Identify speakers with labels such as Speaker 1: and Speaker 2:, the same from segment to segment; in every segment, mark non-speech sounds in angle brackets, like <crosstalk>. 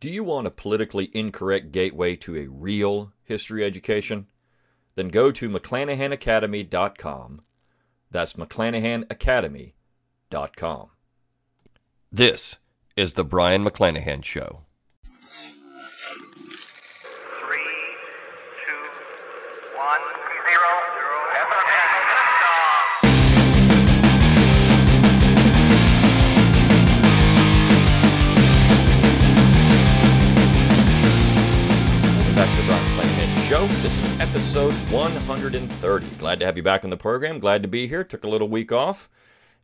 Speaker 1: Do you want a politically incorrect gateway to a real history education? Then go to McClanahanacademy.com. That's McClanahanacademy.com. This is the Brion McClanahan Show. Episode 130. Glad to have you back on the program. Glad to be here. Took a little week off,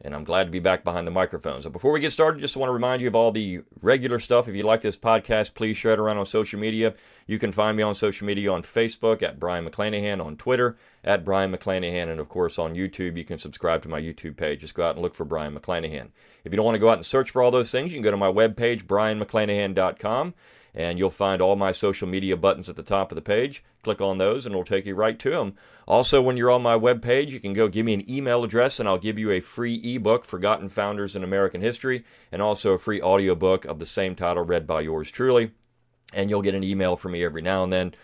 Speaker 1: and I'm glad to be back behind the microphone. So before we get started, just want to remind you of all the regular stuff. If you like this podcast, please share it around on social media. You can find me on social media on Facebook at Brion McClanahan, on Twitter at Brion McClanahan, and of course on YouTube. You can subscribe to my YouTube page. Just go out and look for Brion McClanahan. If you don't want to go out and search for all those things, you can go to my webpage, brionmcclanahan.com and you'll find all my social media buttons at the top of the page. Click on those, and it'll take you right to them. Also, when you're on my webpage, you can go give me an email address, and I'll give you a free ebook, Forgotten Founders in American History, and also a free audiobook of the same title read by yours truly. And you'll get an email from me every now and then.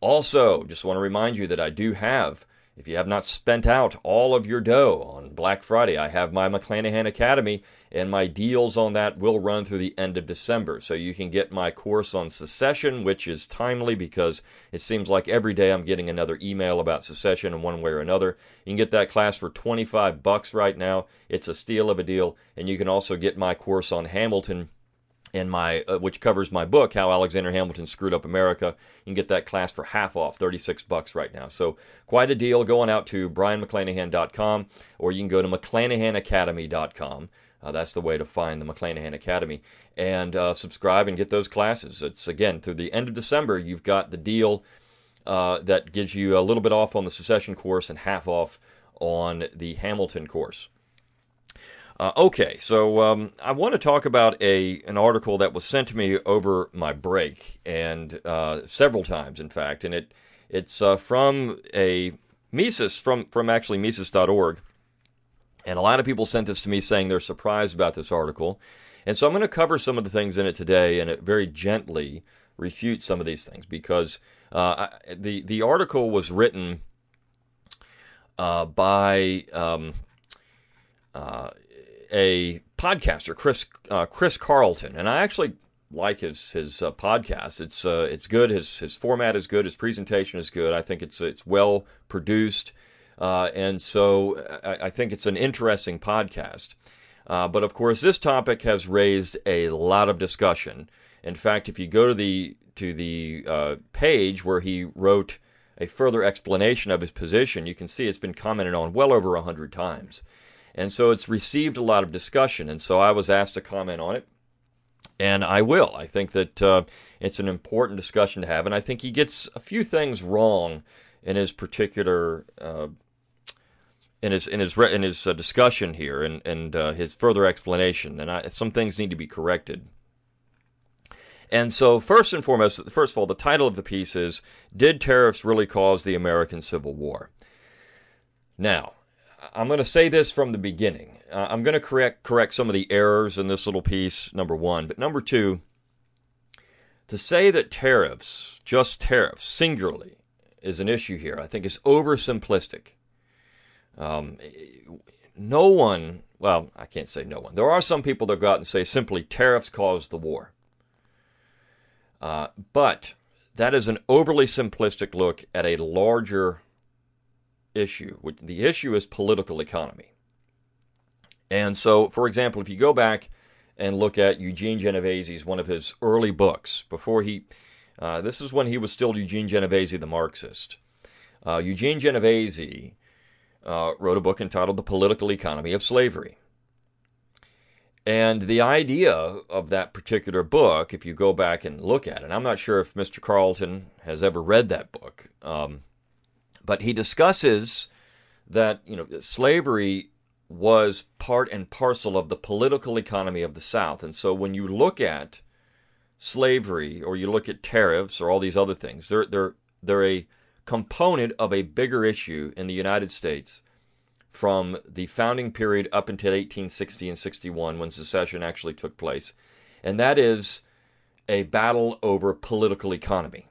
Speaker 1: Also, just want to remind you that I do have, if you have not spent out all of your dough on Black Friday, I have my McClanahan Academy, and my deals on that will run through the end of December. So you can get my course on secession, which is timely because it seems like every day I'm getting another email about secession in one way or another. You can get that class for 25 bucks right now. It's a steal of a deal, and you can also get my course on Hamilton and my uh, which covers my book how alexander hamilton screwed up america. You can get that class for half off 36 bucks right now. So quite a deal going out to brionmcclanahan.com or you can go to mcclanahanacademy.com uh, that's the way to find the mcclanahan academy. And uh, subscribe and get those classes. It's again through the end of december you've got the deal uh, that gives you a little bit off on the secession course and half off on the hamilton course uh, okay, so um, I want to talk about a an article that was sent to me over my break, and uh, several times, in fact, and it it's uh, from a Mises from from actually Mises.org, and a lot of people sent this to me saying they're surprised about this article, and so I'm going to cover some of the things in it today, and it very gently refute some of these things because uh, I, the the article was written uh, by. Um, uh, a podcaster, Chris uh, Chris Calton, and I actually like his his uh, podcast. It's uh, it's good. His his format is good. His presentation is good. I think it's it's well produced, uh, and so I, I, think it's an interesting podcast. Uh, but of course, this topic has raised a lot of discussion. In fact, if you go to the to the uh, page where he wrote a further explanation of his position, you can see it's been commented on well over a hundred times. And so it's received a lot of discussion. And so I was asked to comment on it. And I will. I think that uh, it's an important discussion to have. And I think he gets a few things wrong in his particular. Uh, in his in his in his uh, discussion here and and uh, his further explanation, and I, some things need to be corrected. And so, first and foremost, first of all, the title of the piece is "Did Tariffs Really Cause the American Civil War?" Now, I'm going to say this from the beginning. Uh, I'm going to correct correct some of the errors in this little piece. Number one, but number two, to say that tariffs, just tariffs, singularly, is an issue here, I think is oversimplistic. Um, no one, well, I can't say no one. There are some people that go out and say simply tariffs caused the war. Uh, but that is an overly simplistic look at a larger issue. The issue is political economy. And so, for example, if you go back and look at Eugene Genovese's one of his early books, before he, uh, this is when he was still Eugene Genovese, the Marxist. Uh, Eugene Genovese uh, wrote a book entitled The Political Economy of Slavery. And the idea of that particular book, if you go back and look at it, I'm not sure if Mr. Calton has ever read that book. Um, but he discusses that you know slavery was part and parcel of the political economy of the South, and so when you look at slavery or you look at tariffs or all these other things, they're they're they're a component of a bigger issue in the United States from the founding period up until 1860 and 61 when secession actually took place, and that is a battle over political economy.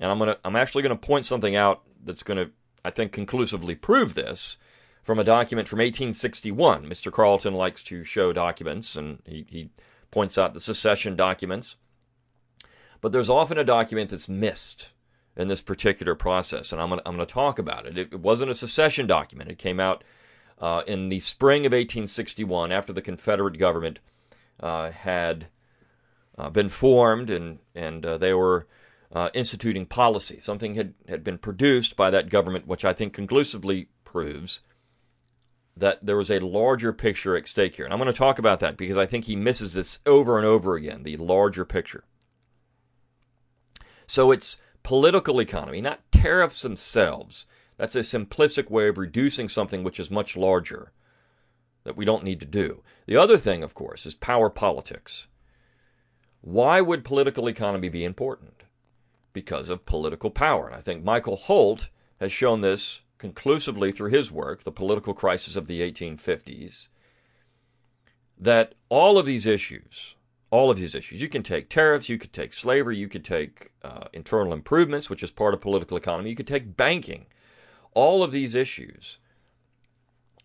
Speaker 1: And I'm gonna I'm actually gonna point something out that's gonna I think conclusively prove this from a document from 1861. Mr. Calton likes to show documents, and he, he points out the secession documents. But there's often a document that's missed in this particular process, and I'm going to talk about it. it. it. wasn't a secession document. It came out uh, in the spring of 1861 after the Confederate government uh, had uh, been formed and, and uh, they were uh, instituting policy. Something had, had been produced by that government, which I think conclusively proves that there was a larger picture at stake here. And I'm going to talk about that because I think he misses this over and over again the larger picture. So it's political economy, not tariffs themselves. That's a simplistic way of reducing something which is much larger that we don't need to do. The other thing, of course, is power politics. Why would political economy be important? Because of political power. And I think Michael Holt has shown this conclusively through his work, The Political Crisis of the 1850s, that all of these issues, all of these issues, you can take tariffs, you could take slavery, you could take uh, internal improvements, which is part of political economy, you could take banking. All of these issues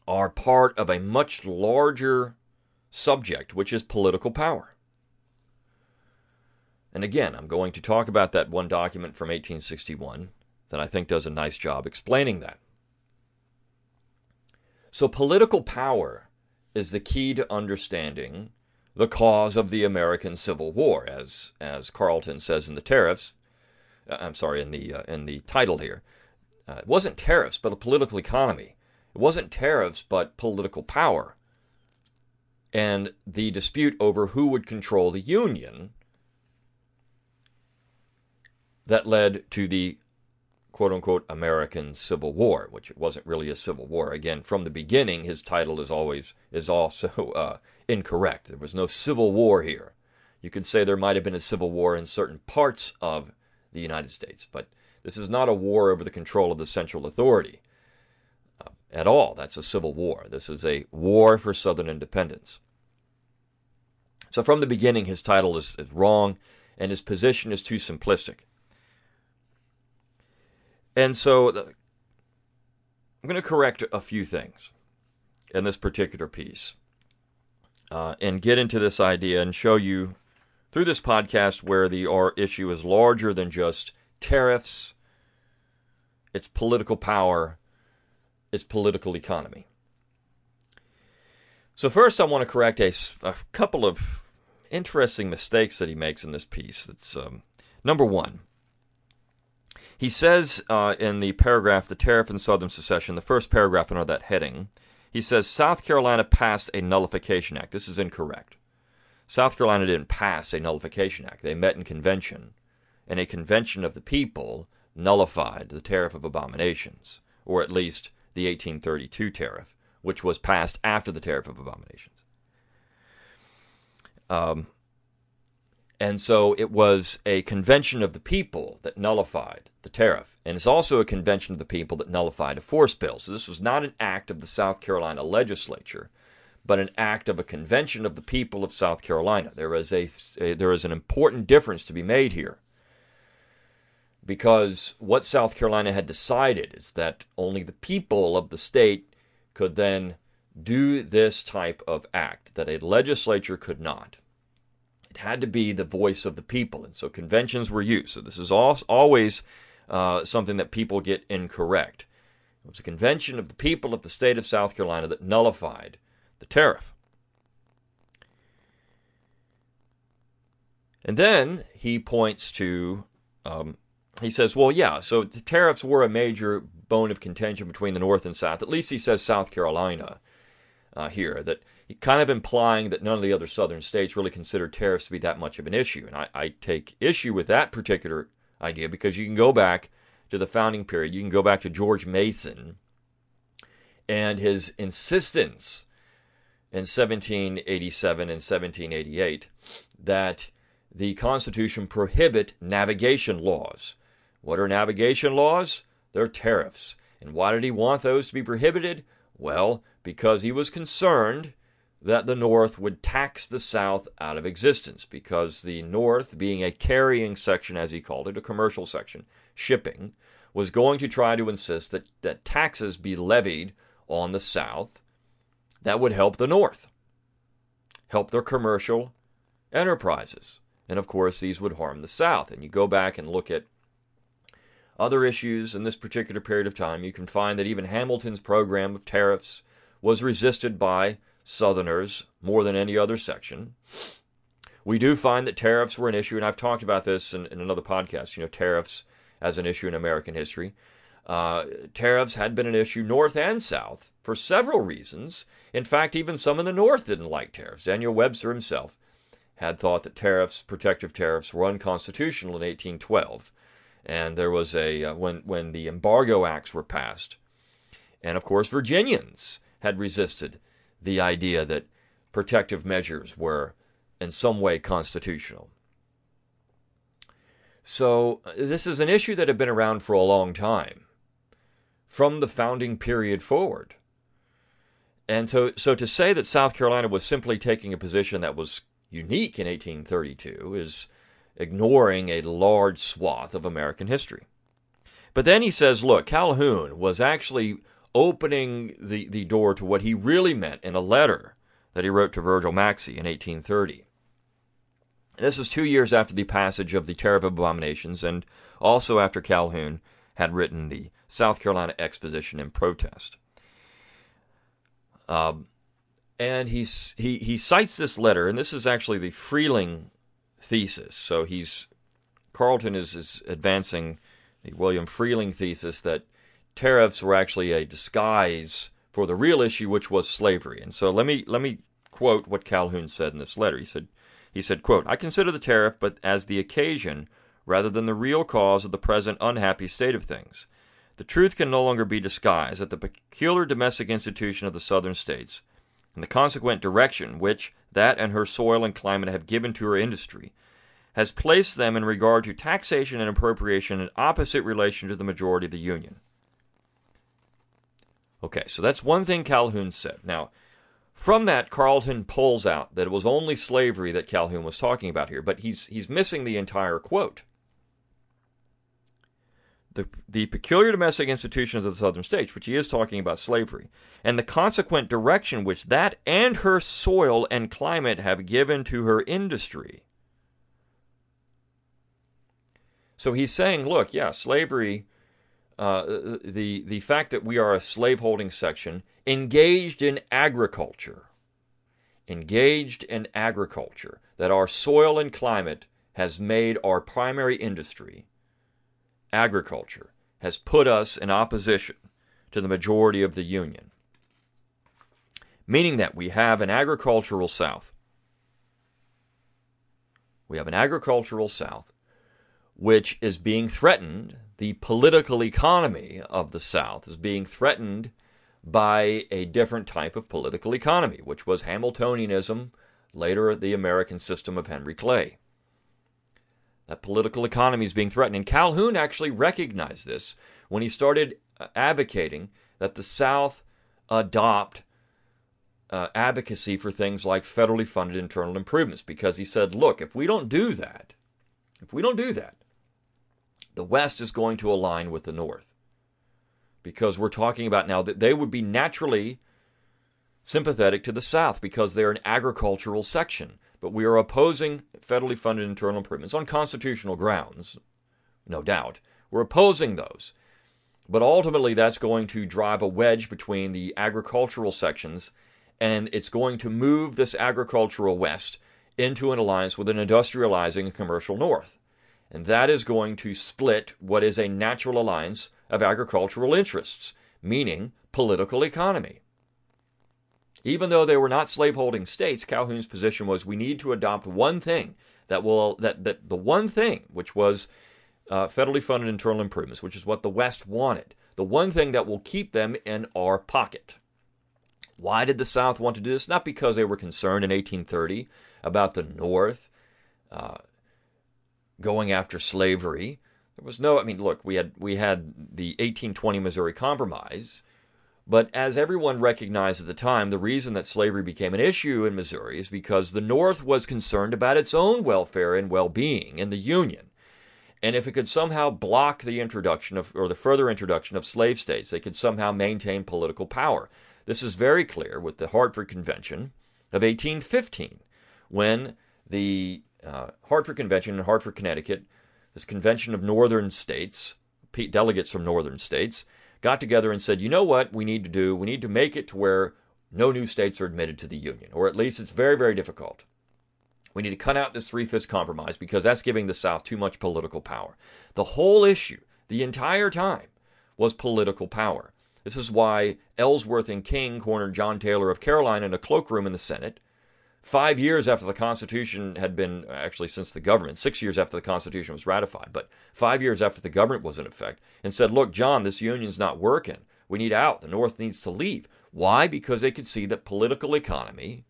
Speaker 1: are part of a much larger subject, which is political power. And again, I'm going to talk about that one document from 1861 that I think does a nice job explaining that. So, political power is the key to understanding the cause of the American Civil War, as as Calton says in the tariffs. Uh, I'm sorry, in the uh, in the title here, uh, it wasn't tariffs, but a political economy. It wasn't tariffs, but political power, and the dispute over who would control the Union that led to the quote unquote American Civil War, which it wasn't really a civil war. Again, from the beginning, his title is always is also <laughs> uh, incorrect. There was no civil war here. You could say there might have been a civil war in certain parts of the United States, but this is not a war over the control of the central authority uh, at all. That's a civil war. This is a war for Southern independence. So from the beginning, his title is, is wrong, and his position is too simplistic. And so I'm going to correct a few things in this particular piece uh, and get into this idea and show you through this podcast where the our issue is larger than just tariffs, it's political power, it's political economy. So, first, I want to correct a, a couple of interesting mistakes that he makes in this piece. That's um, number one he says uh, in the paragraph, the tariff and Southern secession, the first paragraph under that heading, he says South Carolina passed a nullification act. This is incorrect. South Carolina didn't pass a nullification act. They met in convention, and a convention of the people nullified the tariff of abominations, or at least the 1832 tariff, which was passed after the tariff of abominations. Um, and so it was a convention of the people that nullified the tariff. And it's also a convention of the people that nullified a force bill. So this was not an act of the South Carolina legislature, but an act of a convention of the people of South Carolina. There is a, a there is an important difference to be made here. Because what South Carolina had decided is that only the people of the state could then do this type of act, that a legislature could not. It had to be the voice of the people, and so conventions were used. So this is always uh, something that people get incorrect. It was a convention of the people of the state of South Carolina that nullified the tariff. And then he points to, um, he says, well, yeah, so the tariffs were a major bone of contention between the North and South. At least he says South Carolina uh, here, that kind of implying that none of the other southern states really consider tariffs to be that much of an issue. And I, I take issue with that particular idea because you can go back to the founding period, you can go back to George Mason and his insistence in 1787 and 1788 that the Constitution prohibit navigation laws. What are navigation laws? They're tariffs. And why did he want those to be prohibited? Well, because he was concerned that the North would tax the South out of existence because the North, being a carrying section, as he called it, a commercial section, shipping, was going to try to insist that, that taxes be levied on the South that would help the North, help their commercial enterprises. And of course, these would harm the South. And you go back and look at other issues in this particular period of time, you can find that even Hamilton's program of tariffs was resisted by Southerners more than any other section. We do find that tariffs were an issue, and I've talked about this in, in another podcast. You know, tariffs as an issue in American history. Uh, tariffs had been an issue north and south for several reasons. In fact, even some in the north didn't like tariffs. Daniel Webster himself had thought that tariffs, protective tariffs, were unconstitutional in 1812. And there was a uh, when when the embargo acts were passed, and of course Virginians had resisted the idea that protective measures were in some way constitutional. So, uh, this is an issue that had been around for a long time, from the founding period forward. And so, so to say that South Carolina was simply taking a position that was unique in 1832 is ignoring a large swath of American history. But then he says, look, Calhoun was actually opening the, the door to what he really meant in a letter that he wrote to Virgil Maxcy in 1830. this was two years after the passage of the Tariff of Abominations and also after Calhoun had written the South Carolina Exposition in protest. Um, and he's, he, he cites this letter, and this is actually the Freehling thesis. So he's Calton is, is advancing the William Freehling thesis that tariffs were actually a disguise for the real issue, which was slavery. And so let me let me quote what Calhoun said in this letter. He said he said, quote, I consider the tariff but as the occasion rather than the real cause of the present unhappy state of things. The truth can no longer be disguised that the peculiar domestic institution of the southern states, and the consequent direction which that and her soil and climate have given to her industry, has placed them in regard to taxation and appropriation in opposite relation to the majority of the Union. Okay, so that's one thing Calhoun said. Now, from that, Calton pulls out that it was only slavery that Calhoun was talking about here, but he's he's missing the entire quote. The, the peculiar domestic institutions of the southern states, which he is talking about slavery, and the consequent direction which that and her soil and climate have given to her industry. So he's saying, look, yeah, slavery uh, the the fact that we are a slaveholding section engaged in agriculture, engaged in agriculture, that our soil and climate has made our primary industry, agriculture, has put us in opposition to the majority of the Union. Meaning that we have an agricultural South. We have an agricultural South which is being threatened the political economy of the South is being threatened by a different type of political economy, which was Hamiltonianism, later the American system of Henry Clay. That political economy is being threatened. And Calhoun actually recognized this when he started uh, advocating that the South adopt uh, advocacy for things like federally funded internal improvements because he said, look, if we don't do that, if we don't do that, the West is going to align with the North. Because we're talking about now that they would be naturally sympathetic to the South because they're an agricultural section. But we are opposing federally funded internal improvements on constitutional grounds, no doubt. We're opposing those. But ultimately, that's going to drive a wedge between the agricultural sections, and it's going to move this agricultural West into an alliance with an industrializing commercial North. And that is going to split what is a natural alliance of agricultural interests, meaning political economy. Even though they were not slaveholding states, Calhoun's position was we need to adopt one thing that will that that the one thing which was uh, federally funded internal improvements, which is what the West wanted, the one thing that will keep them in our pocket. Why did the South want to do this? Not because they were concerned in 1830 about the North uh, going after slavery. There was no, I mean, look, we had we had the 1820 Missouri Compromise, But as everyone recognized at the time, the reason that slavery became an issue in Missouri is because the North was concerned about its own welfare and well being in the Union. And if it could somehow block the introduction of, or the further introduction of slave states, they could somehow maintain political power. This is very clear with the Hartford Convention of 1815, when the uh, Hartford Convention in Hartford, Connecticut, this convention of northern states, delegates from northern states, got together and said, you know what we need to do? We need to make it to where no new states are admitted to the Union, or at least it's very, very difficult. We need to cut out this three fifths compromise because that's giving the South too much political power. The whole issue, the entire time, was political power. This is why Ellsworth and King cornered John Taylor of Caroline in a cloakroom in the Senate. Five years after the Constitution had been, actually, since the government, six years after the Constitution was ratified, but five years after the government was in effect, and said, Look, John, this union's not working. We need out. The North needs to leave. Why? Because they could see that political economy,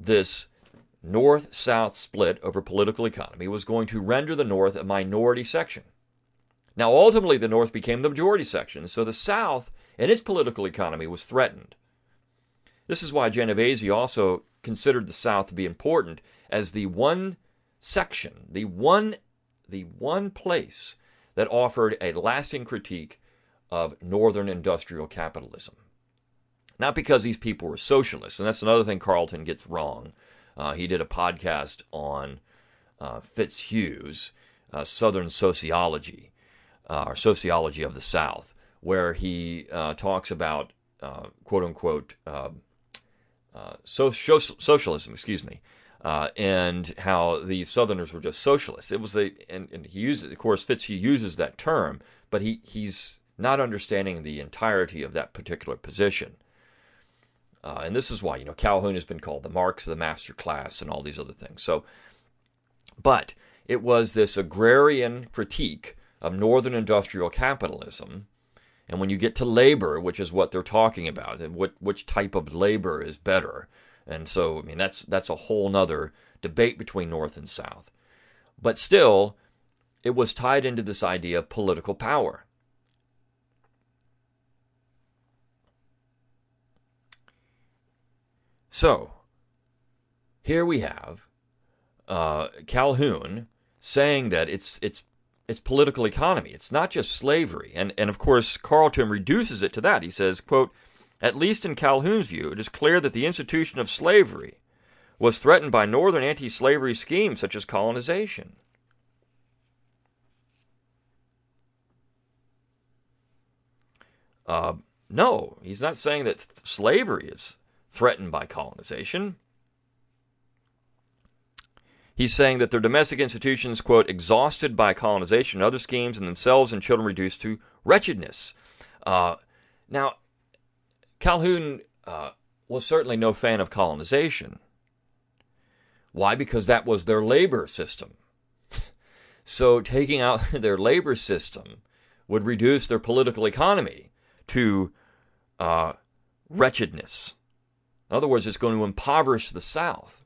Speaker 1: this north south split over political economy was going to render the North a minority section. Now, ultimately, the North became the majority section, so the South and its political economy was threatened. This is why Genovese also considered the South to be important as the one section, the one, the one place that offered a lasting critique of Northern industrial capitalism. Not because these people were socialists, and that's another thing Calton gets wrong. Uh, he did a podcast on uh, Fitzhugh's uh, Southern sociology, uh, or sociology of the South, where he uh, talks about uh, quote unquote so, so, socialism, excuse me, and how the Southerners were just socialists. It was a, and, and he uses, of course, Fitzhugh uses that term, but he, he's not understanding the entirety of that particular position. Uh, and this is why, you know, Calhoun has been called the Marx of the master class and all these other things. So, but it was this agrarian critique of northern industrial capitalism. And when you get to labor, which is what they're talking about, and what, which type of labor is better. And so, I mean, that's, that's a whole nother debate between North and South. But still, it was tied into this idea of political power. So, here we have uh, Calhoun saying that it's it's it's political economy. It's not just slavery. And and of course Calton reduces it to that. He says, quote, at least in Calhoun's view, it is clear that the institution of slavery was threatened by northern anti-slavery schemes such as colonization. Uh, no, he's not saying that th- slavery is threatened by colonization. He's saying that their domestic institutions, quote, exhausted by colonization and other schemes, and themselves and children reduced to wretchedness. Uh, now, Calhoun uh, was certainly no fan of colonization. Why? Because that was their labor system. <laughs> so taking out <laughs> their labor system would reduce their political economy to uh, wretchedness. In other words, it's going to impoverish the South.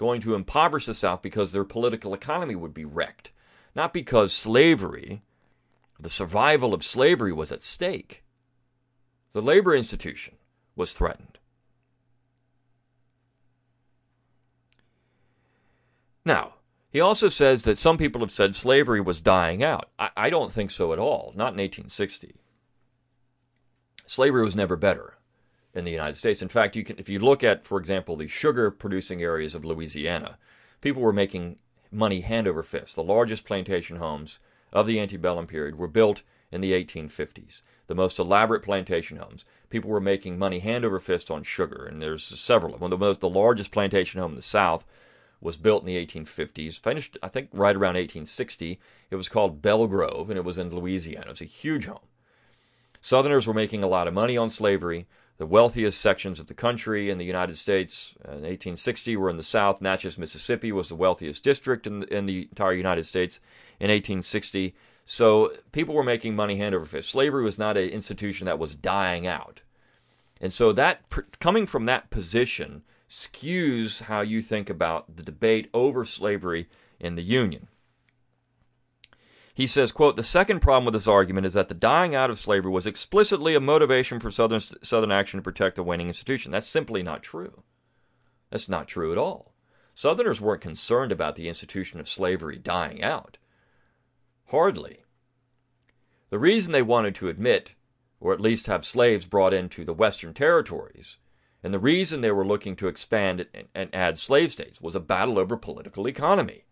Speaker 1: Going to impoverish the South because their political economy would be wrecked, not because slavery, the survival of slavery was at stake. The labor institution was threatened. Now, he also says that some people have said slavery was dying out. I, I, don't think so at all, not in 1860. Slavery was never better in the United States. In fact, you can, if you look at, for example, the sugar producing areas of Louisiana, people were making money hand over fist. The largest plantation homes of the antebellum period were built in the 1850s. The most elaborate plantation homes. People were making money hand over fist on sugar, and there's several of them. The, most, the largest plantation home in the South was built in the 1850s, finished, I think, right around 1860. It was called Belle Grove, and it was in Louisiana. It was a huge home. Southerners were making a lot of money on slavery the wealthiest sections of the country in the United States. In 1860, were in the South. Natchez, Mississippi was the wealthiest district in the, in the entire United States in 1860. So people were making money hand over fist. Slavery was not an institution that was dying out. And so that coming from that position skews how you think about the debate over slavery in the Union. He says, quote, the second problem with this argument is that the dying out of slavery was explicitly a motivation for Southern, Southern action to protect the waning institution. That's simply not true. That's not true at all. Southerners weren't concerned about the institution of slavery dying out. Hardly. The reason they wanted to admit, or at least have slaves brought into the Western territories, and the reason they were looking to expand and add slave states was a battle over political economy.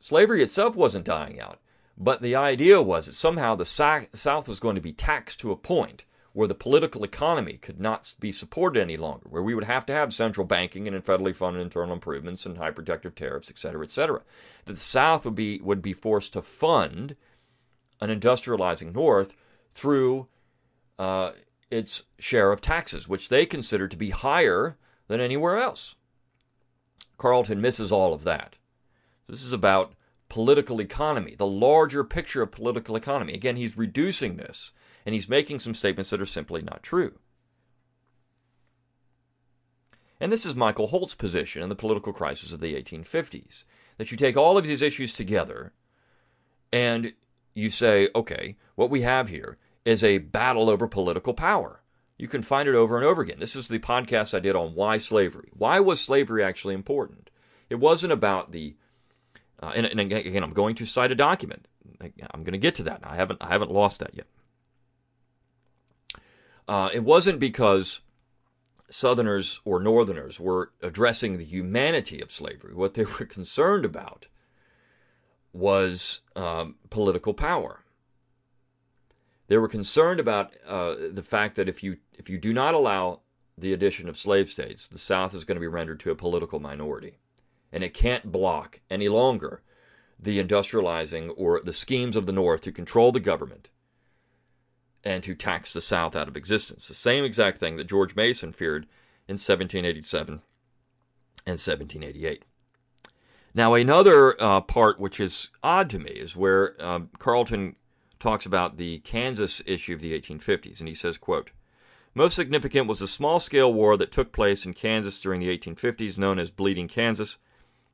Speaker 1: Slavery itself wasn't dying out, but the idea was that somehow the South was going to be taxed to a point where the political economy could not be supported any longer, where we would have to have central banking and federally funded internal improvements and high protective tariffs, et cetera, et cetera. That the South would be would be forced to fund an industrializing North through uh, its share of taxes, which they considered to be higher than anywhere else. Calton misses all of that. This is about political economy, the larger picture of political economy. Again, he's reducing this and he's making some statements that are simply not true. And this is Michael Holt's position in the political crisis of the 1850s that you take all of these issues together and you say, okay, what we have here is a battle over political power. You can find it over and over again. This is the podcast I did on why slavery. Why was slavery actually important? It wasn't about the uh, and, and, again, I'm going to cite a document. I'm going to get to that. I haven't I haven't lost that yet. Uh, it wasn't because Southerners or Northerners were addressing the humanity of slavery. What they <laughs> were concerned about was um, political power. They were concerned about uh, the fact that if you if you do not allow the addition of slave states, the South is going to be rendered to a political minority and it can't block any longer the industrializing or the schemes of the North to control the government and to tax the South out of existence. The same exact thing that George Mason feared in 1787 and 1788. Now, another uh, part which is odd to me is where um, Calton talks about the Kansas issue of the 1850s, and he says, quote, most significant was the small-scale war that took place in Kansas during the 1850s, known as Bleeding Kansas,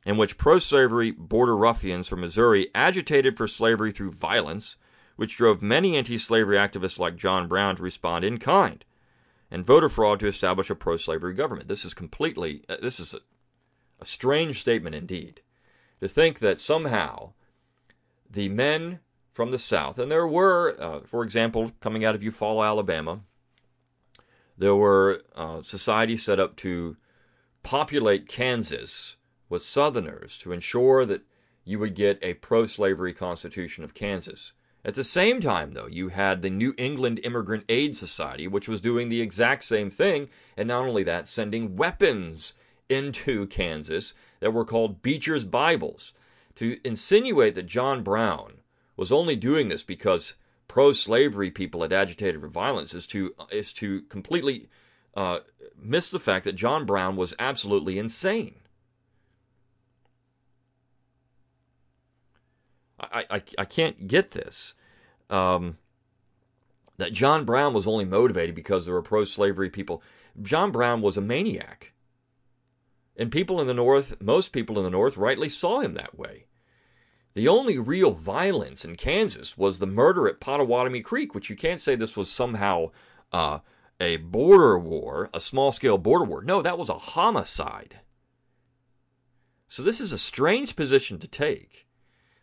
Speaker 1: in which pro slavery border ruffians from Missouri agitated for slavery through violence, which drove many anti slavery activists like John Brown to respond in kind, and voter fraud to establish a pro slavery government. This is completely, uh, this is a, a strange statement indeed. To think that somehow the men from the South, and there were, uh, for example, coming out of Eufaula, Alabama, there were uh, societies set up to populate Kansas with Southerners to ensure that you would get a pro slavery constitution of Kansas. At the same time, though, you had the New England Immigrant Aid Society, which was doing the exact same thing, and not only that, sending weapons into Kansas that were called Beecher's Bibles to insinuate that John Brown was only doing this because pro slavery people had agitated for violence is to, is to completely uh, miss the fact that John Brown was absolutely insane. I, I, I can't get this. Um, that John Brown was only motivated because there were pro slavery people. John Brown was a maniac. And people in the North, most people in the North, rightly saw him that way. The only real violence in Kansas was the murder at Pottawatomie Creek, which you can't say this was somehow uh, a border war, a small scale border war. No, that was a homicide. So this is a strange position to take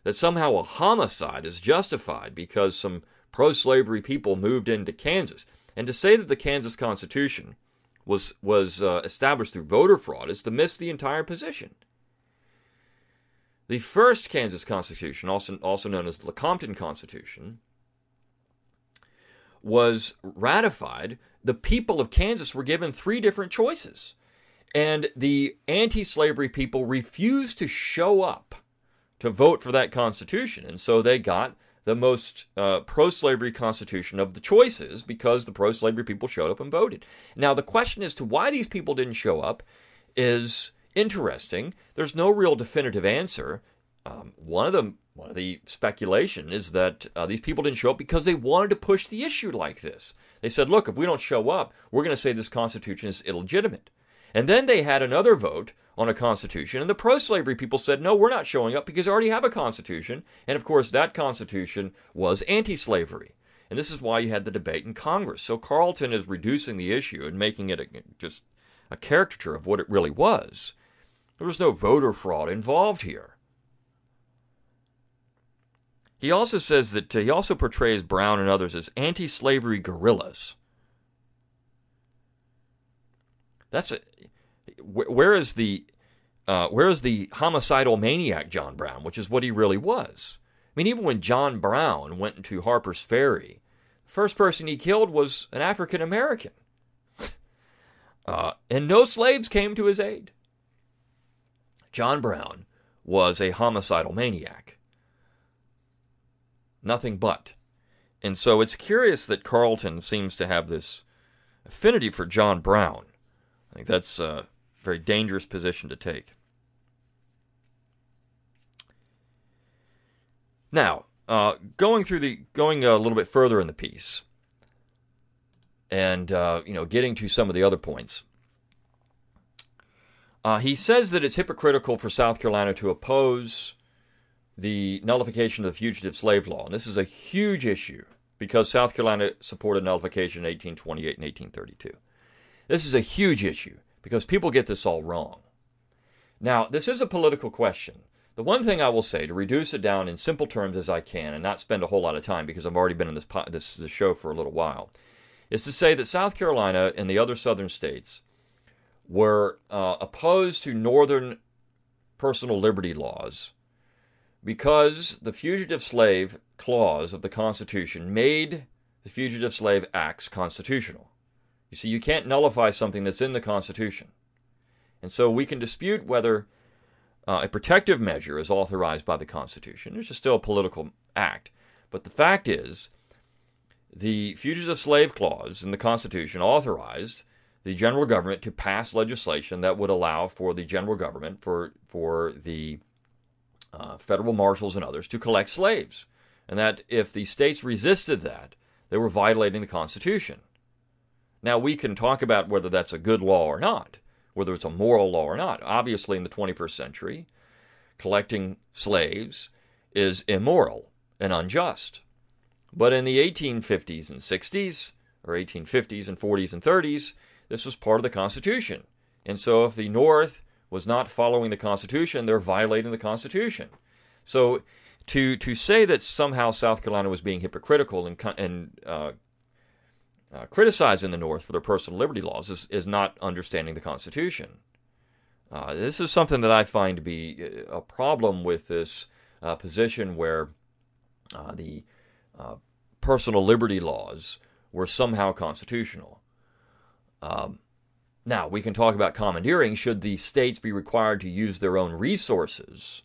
Speaker 1: that somehow a homicide is justified because some pro slavery people moved into Kansas. And to say that the Kansas Constitution was, was uh, established through voter fraud is to miss the entire position. The first Kansas Constitution, also, also known as the Lecompton Constitution, was ratified. The people of Kansas were given three different choices. And the anti slavery people refused to show up to vote for that Constitution. And so they got the most uh, pro slavery Constitution of the choices because the pro slavery people showed up and voted. Now, the question as to why these people didn't show up is interesting. There's no real definitive answer. Um, one of the one of the speculation is that uh, these people didn't show up because they wanted to push the issue like this. They said, "Look, if we don't show up, we're going to say this Constitution is illegitimate." And then they had another vote on a constitution, and the pro slavery people said, no, we're not showing up because we already have a constitution. And of course, that constitution was anti slavery. And this is why you had the debate in Congress. So Calton is reducing the issue and making it a, just a caricature of what it really was. There was no voter fraud involved here. He also says that uh, he also portrays Brown and others as anti slavery guerrillas. That's a, where is the uh, where is the homicidal maniac John Brown, which is what he really was. I mean, even when John Brown went into Harper's Ferry, the first person he killed was an African American, <laughs> uh, and no slaves came to his aid. John Brown was a homicidal maniac. Nothing but. And so it's curious that Calton seems to have this affinity for John Brown. I think that's a very dangerous position to take. Now, uh, going through the going a little bit further in the piece, and uh, you know, getting to some of the other points. Uh, he says that it's hypocritical for South Carolina to oppose the nullification of the fugitive slave law, and this is a huge issue because South Carolina supported nullification in 1828 and 1832. This is a huge issue because people get this all wrong. Now, this is a political question. The one thing I will say to reduce it down in simple terms as I can and not spend a whole lot of time because I've already been in this, this, this show for a little while is to say that South Carolina and the other southern states were uh, opposed to northern personal liberty laws because the fugitive slave clause of the Constitution made the Fugitive Slave Acts constitutional. You see, you can't nullify something that's in the Constitution. And so we can dispute whether uh, a protective measure is authorized by the Constitution, which is still a political act. But the fact is, the Fugitive Slave Clause in the Constitution authorized the general government to pass legislation that would allow for the general government, for, for the uh, federal marshals and others, to collect slaves. And that if the states resisted that, they were violating the Constitution. Now, we can talk about whether that's a good law or not, whether it's a moral law or not. Obviously, in the 21st century, collecting slaves is immoral and unjust. But in the 1850s and 60s, or 1850s and 40s and 30s, this was part of the Constitution. And so if the North was not following the Constitution, they're violating the Constitution. So to to say that somehow South Carolina was being hypocritical and, and uh, uh, criticizing the North for their personal liberty laws is, is not understanding the Constitution. Uh, this is something that I find to be uh, a problem with this uh, position where uh, the personal liberty laws were somehow constitutional. Um, now, we can talk about commandeering. Should the states be required to use their own resources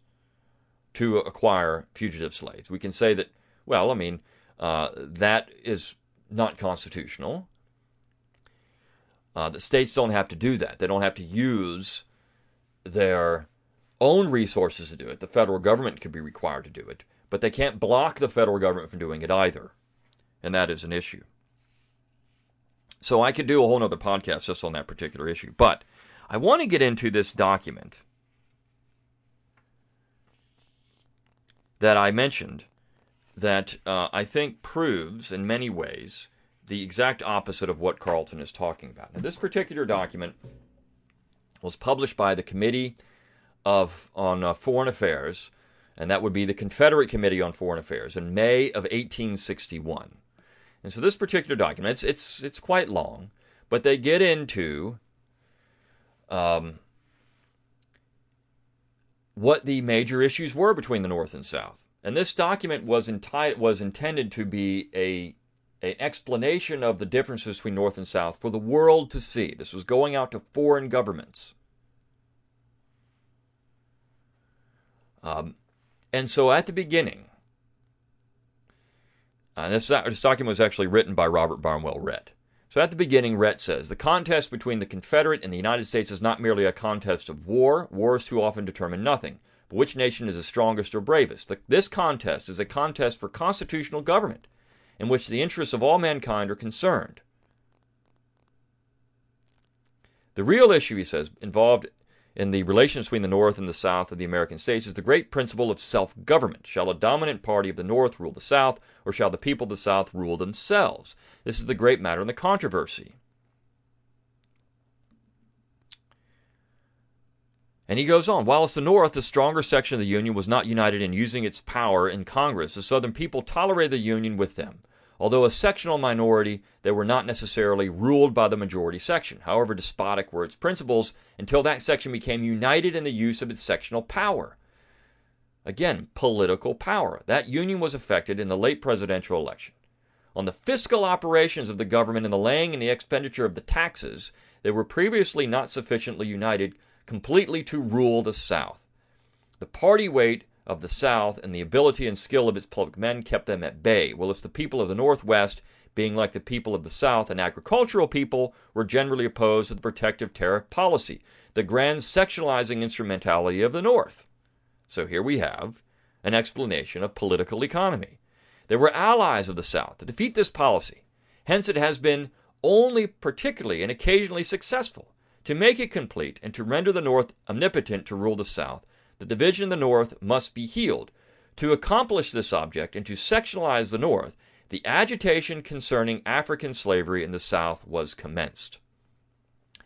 Speaker 1: to acquire fugitive slaves? We can say that, well, I mean, uh, that is not constitutional. Uh, the states don't have to do that. They don't have to use their own resources to do it. The federal government could be required to do it, but they can't block the federal government from doing it either. And that is an issue. So I could do a whole other podcast just on that particular issue. But I want to get into this document that I mentioned that uh, I think proves in many ways the exact opposite of what Calton is talking about. Now, this particular document was published by the Committee of on uh, Foreign Affairs, and that would be the Confederate Committee on Foreign Affairs in May of 1861. And so this particular document, it's it's, it's quite long, but they get into um, what the major issues were between the North and South. And this document was, enti- was intended to be a an explanation of the differences between North and South for the world to see. This was going out to foreign governments. Um, and so at the beginning, uh, this, this document was actually written by Robert Barnwell Rhett. So at the beginning, Rhett says the contest between the Confederate and the United States is not merely a contest of war. Wars too often determine nothing. But which nation is the strongest or bravest? The, this contest is a contest for constitutional government, in which the interests of all mankind are concerned. The real issue, he says, involved in the relations between the North and the South of the American states is the great principle of self government. Shall a dominant party of the North rule the South, or shall the people of the South rule themselves? This is the great matter in the controversy. And he goes on, whilst the North, the stronger section of the Union, was not united in using its power in Congress, the Southern people tolerated the Union with them. Although a sectional minority, they were not necessarily ruled by the majority section. However despotic were its principles until that section became united in the use of its sectional power. Again, political power. That union was affected in the late presidential election. On the fiscal operations of the government and the laying and the expenditure of the taxes, they were previously not sufficiently united completely to rule the South. The party weight of the South and the ability and skill of its public men kept them at bay, whilst the people of the Northwest, being like the people of the South, an agricultural people, were generally opposed to the protective tariff policy, the grand sectionalizing instrumentality of the North. So here we have an explanation of political economy. They were allies of the South to defeat this policy. Hence, it has been only particularly and occasionally successful to make it complete and to render the North omnipotent to rule the South, the division in the North must be healed. To accomplish this object and to sectionalize the North, the agitation concerning African slavery in the South was commenced.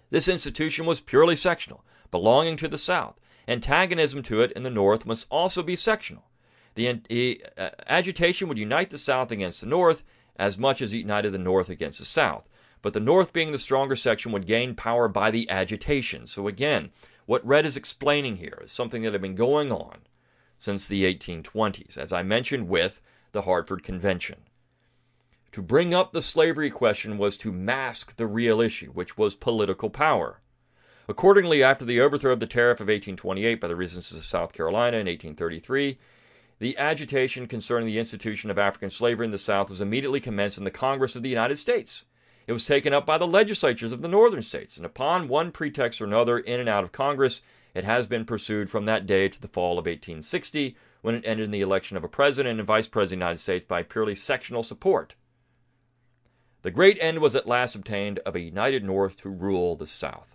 Speaker 1: This institution was purely sectional, belonging to the South. Antagonism to it in the North must also be sectional. The, uh, agitation would unite the South against the North as much as it united the North against the South but the North, being the stronger section, would gain power by the agitation. So, again, what Rhett is explaining here is something that had been going on since the 1820s, as I mentioned with the Hartford Convention. To bring up the slavery question was to mask the real issue, which was political power. Accordingly, after the overthrow of the tariff of 1828 by the resistance of South Carolina in 1833, the agitation concerning the institution of African slavery in the South was immediately commenced in the Congress of the United States. It was taken up by the legislatures of the northern states, and upon one pretext or another, in and out of Congress, it has been pursued from that day to the fall of 1860, when it ended in the election of a president and vice president of the United States by purely sectional support. The great end was at last obtained of a united North to rule the South.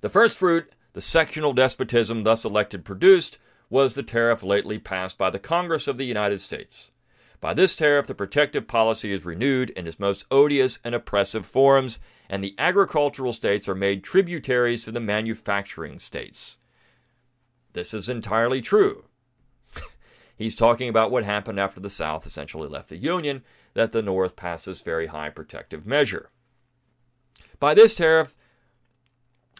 Speaker 1: The first fruit the sectional despotism thus elected produced was the tariff lately passed by the Congress of the United States. By this tariff, the protective policy is renewed in its most odious and oppressive forms, and the agricultural states are made tributaries to the manufacturing states. This is entirely true. <laughs> He's talking about what happened after the South essentially left the Union, that the North passed this very high protective measure. By this tariff,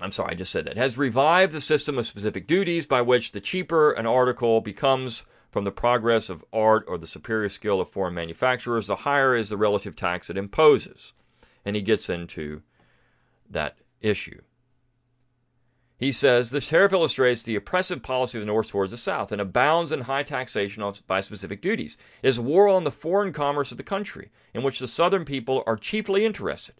Speaker 1: I'm sorry, I just said that, has revived the system of specific duties by which the cheaper an article becomes from the progress of art or the superior skill of foreign manufacturers, the higher is the relative tax it imposes. And he gets into that issue. He says this tariff illustrates the oppressive policy of the North towards the South and abounds in high taxation by specific duties. It is war on the foreign commerce of the country, in which the Southern people are chiefly interested.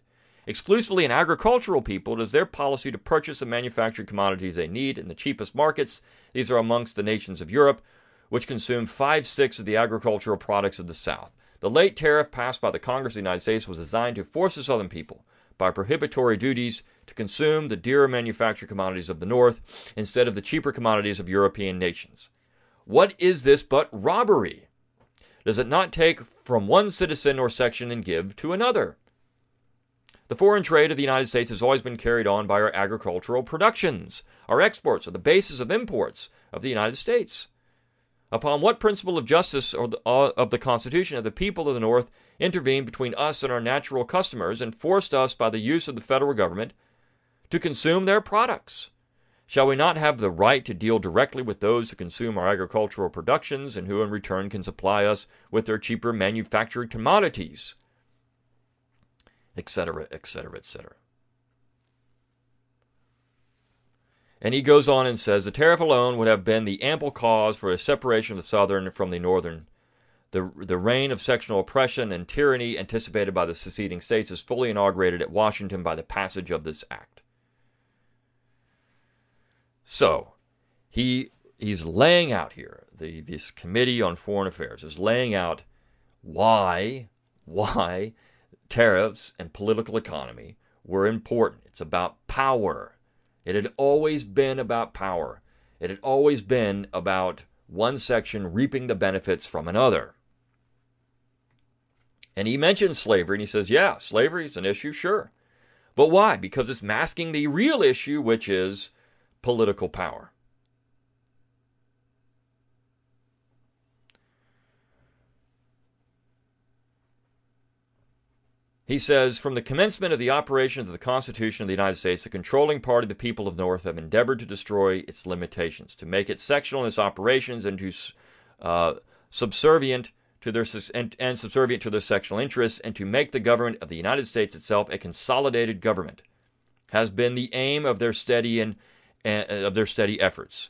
Speaker 1: Exclusively an agricultural people, it is their policy to purchase the manufactured commodities they need in the cheapest markets. These are amongst the nations of Europe, which consumed five sixths of the agricultural products of the South. The late tariff passed by the Congress of the United States was designed to force the Southern people, by prohibitory duties, to consume the dearer manufactured commodities of the North instead of the cheaper commodities of European nations. What is this but robbery? Does it not take from one citizen or section and give to another? The foreign trade of the United States has always been carried on by our agricultural productions. Our exports are the basis of imports of the United States. Upon what principle of justice or the, uh, of the Constitution have the people of the North intervened between us and our natural customers and forced us by the use of the federal government to consume their products? Shall we not have the right to deal directly with those who consume our agricultural productions and who in return can supply us with their cheaper manufactured commodities? Etc., etc., etc. And he goes on and says the tariff alone would have been the ample cause for a separation of the Southern from the Northern. The, the reign of sectional oppression and tyranny anticipated by the seceding states is fully inaugurated at Washington by the passage of this act. So, he he's laying out here, the, this Committee on Foreign Affairs is laying out why, why tariffs and political economy were important. It's about power. It had always been about power. It had always been about one section reaping the benefits from another. And he mentions slavery and he says, yeah, slavery is an issue, sure. But why? Because it's masking the real issue, which is political power. He says, From the commencement of the operations of the Constitution of the United States, the controlling party of the people of the North have endeavored to destroy its limitations, to make it sectional in its operations, and to uh, subservient to their and, and subservient to their sectional interests, and to make the government of the United States itself a consolidated government, has been the aim of their steady and uh, of their steady efforts.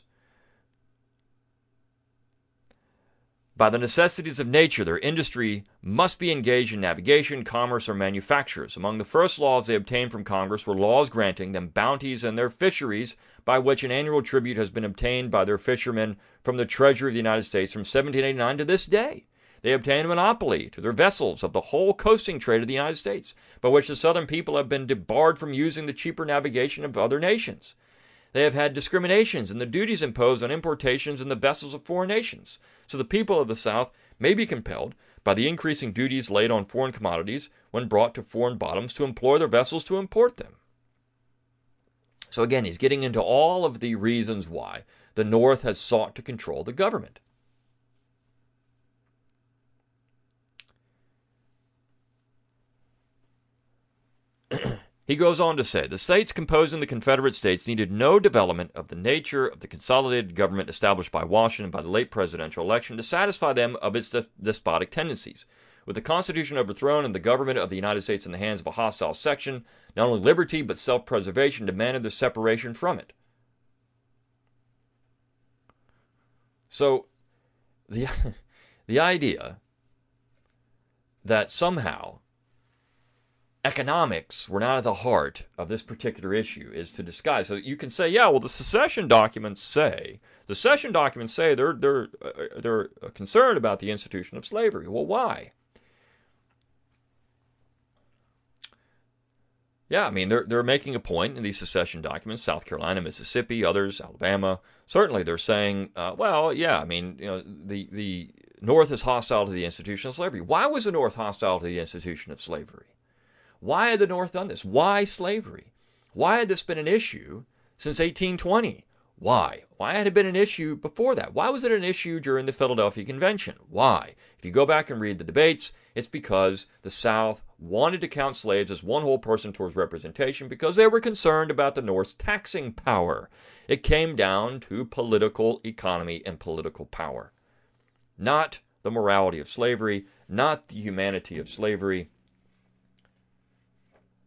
Speaker 1: By the necessities of nature, their industry must be engaged in navigation, commerce, or manufactures. Among the first laws they obtained from Congress were laws granting them bounties in their fisheries, by which an annual tribute has been obtained by their fishermen from the Treasury of the United States from 1789 to this day. They obtained a monopoly to their vessels of the whole coasting trade of the United States, by which the Southern people have been debarred from using the cheaper navigation of other nations. They have had discriminations in the duties imposed on importations in the vessels of foreign nations. So the people of the South may be compelled, by the increasing duties laid on foreign commodities when brought to foreign bottoms, to employ their vessels to import them. So again, he's getting into all of the reasons why the North has sought to control the government. <clears throat> He goes on to say the states composing the Confederate States needed no development of the nature of the consolidated government established by Washington by the late presidential election to satisfy them of its despotic tendencies. With the Constitution overthrown and the government of the United States in the hands of a hostile section, not only liberty but self preservation demanded their separation from it. So, the, <laughs> the idea that somehow economics were not at the heart of this particular issue is to disguise. So you can say, yeah, well, the secession documents say the secession documents say they're they're uh, they're concerned about the institution of slavery. Well, why? Yeah, I mean they're they're making a point in these secession documents. South Carolina, Mississippi, others, Alabama. Certainly, they're saying, uh, well, yeah, I mean, you know, the the North is hostile to the institution of slavery. Why was the North hostile to the institution of slavery? Why had the North done this? Why slavery? Why had this been an issue since 1820? Why? Why had it been an issue before that? Why was it an issue during the Philadelphia Convention? Why? If you go back and read the debates, it's because the South wanted to count slaves as one whole person towards representation because they were concerned about the North's taxing power. It came down to political economy and political power, not the morality of slavery, not the humanity of slavery.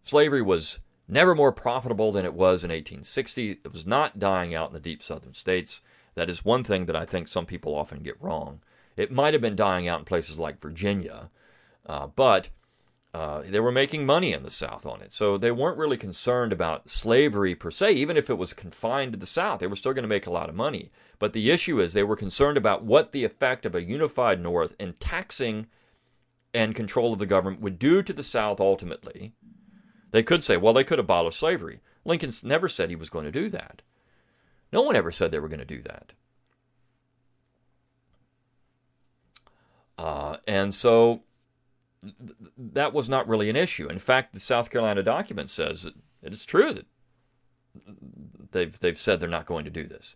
Speaker 1: Slavery was never more profitable than it was in 1860. It was not dying out in the deep southern states. That is one thing that I think some people often get wrong. It might have been dying out in places like Virginia, uh, but uh, they were making money in the South on it. So they weren't really concerned about slavery per se, even if it was confined to the South. They were still going to make a lot of money. But the issue is they were concerned about what the effect of a unified North in taxing and control of the government would do to the South ultimately they could say, well, they could abolish slavery. Lincoln never said he was going to do that. No one ever said they were going to do that. Uh, and so th- that was not really an issue. In fact, the South Carolina document says it is true that they've, they've said they're not going to do this.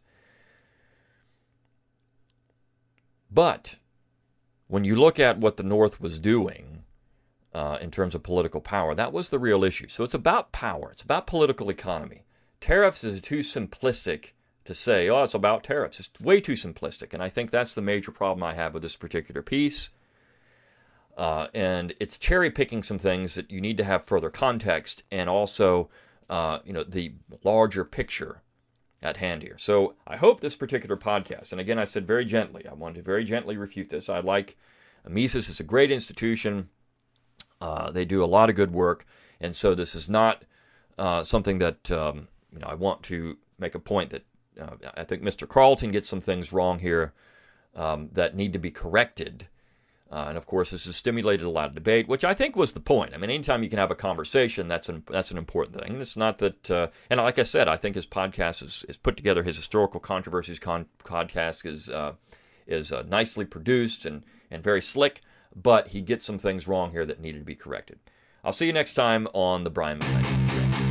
Speaker 1: But when you look at what the North was doing, uh, in terms of political power. That was the real issue. So it's about power, it's about political economy. Tariffs is too simplistic to say, oh, it's about tariffs. It's way too simplistic. And I think that's the major problem I have with this particular piece. Uh, and it's cherry picking some things that you need to have further context and also, uh, you know, the larger picture at hand here. So I hope this particular podcast, and again, I said very gently, I want to very gently refute this. I like Mises is a great institution. Uh, they do a lot of good work, and so this is not uh, something that um, you know. I want to make a point that uh, I think Mr. Calton gets some things wrong here um, that need to be corrected. Uh, and of course, this has stimulated a lot of debate, which I think was the point. I mean, anytime you can have a conversation, that's an that's an important thing. It's not that, uh, and like I said, I think his podcast is, is put together. His historical controversies con- podcast is uh, is nicely produced and and very slick, but he gets some things wrong here that needed to be corrected. I'll see you next time on the Brion McClanahan Show.